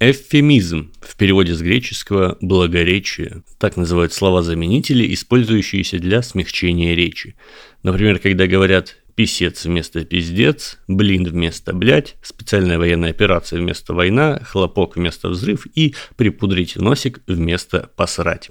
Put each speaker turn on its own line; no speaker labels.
Эвфемизм в переводе с греческого «благоречие». Так называют слова-заменители, использующиеся для смягчения речи. Например, когда говорят писец вместо пиздец, блин вместо блять, специальная военная операция вместо война, хлопок вместо взрыв и припудрить носик вместо посрать.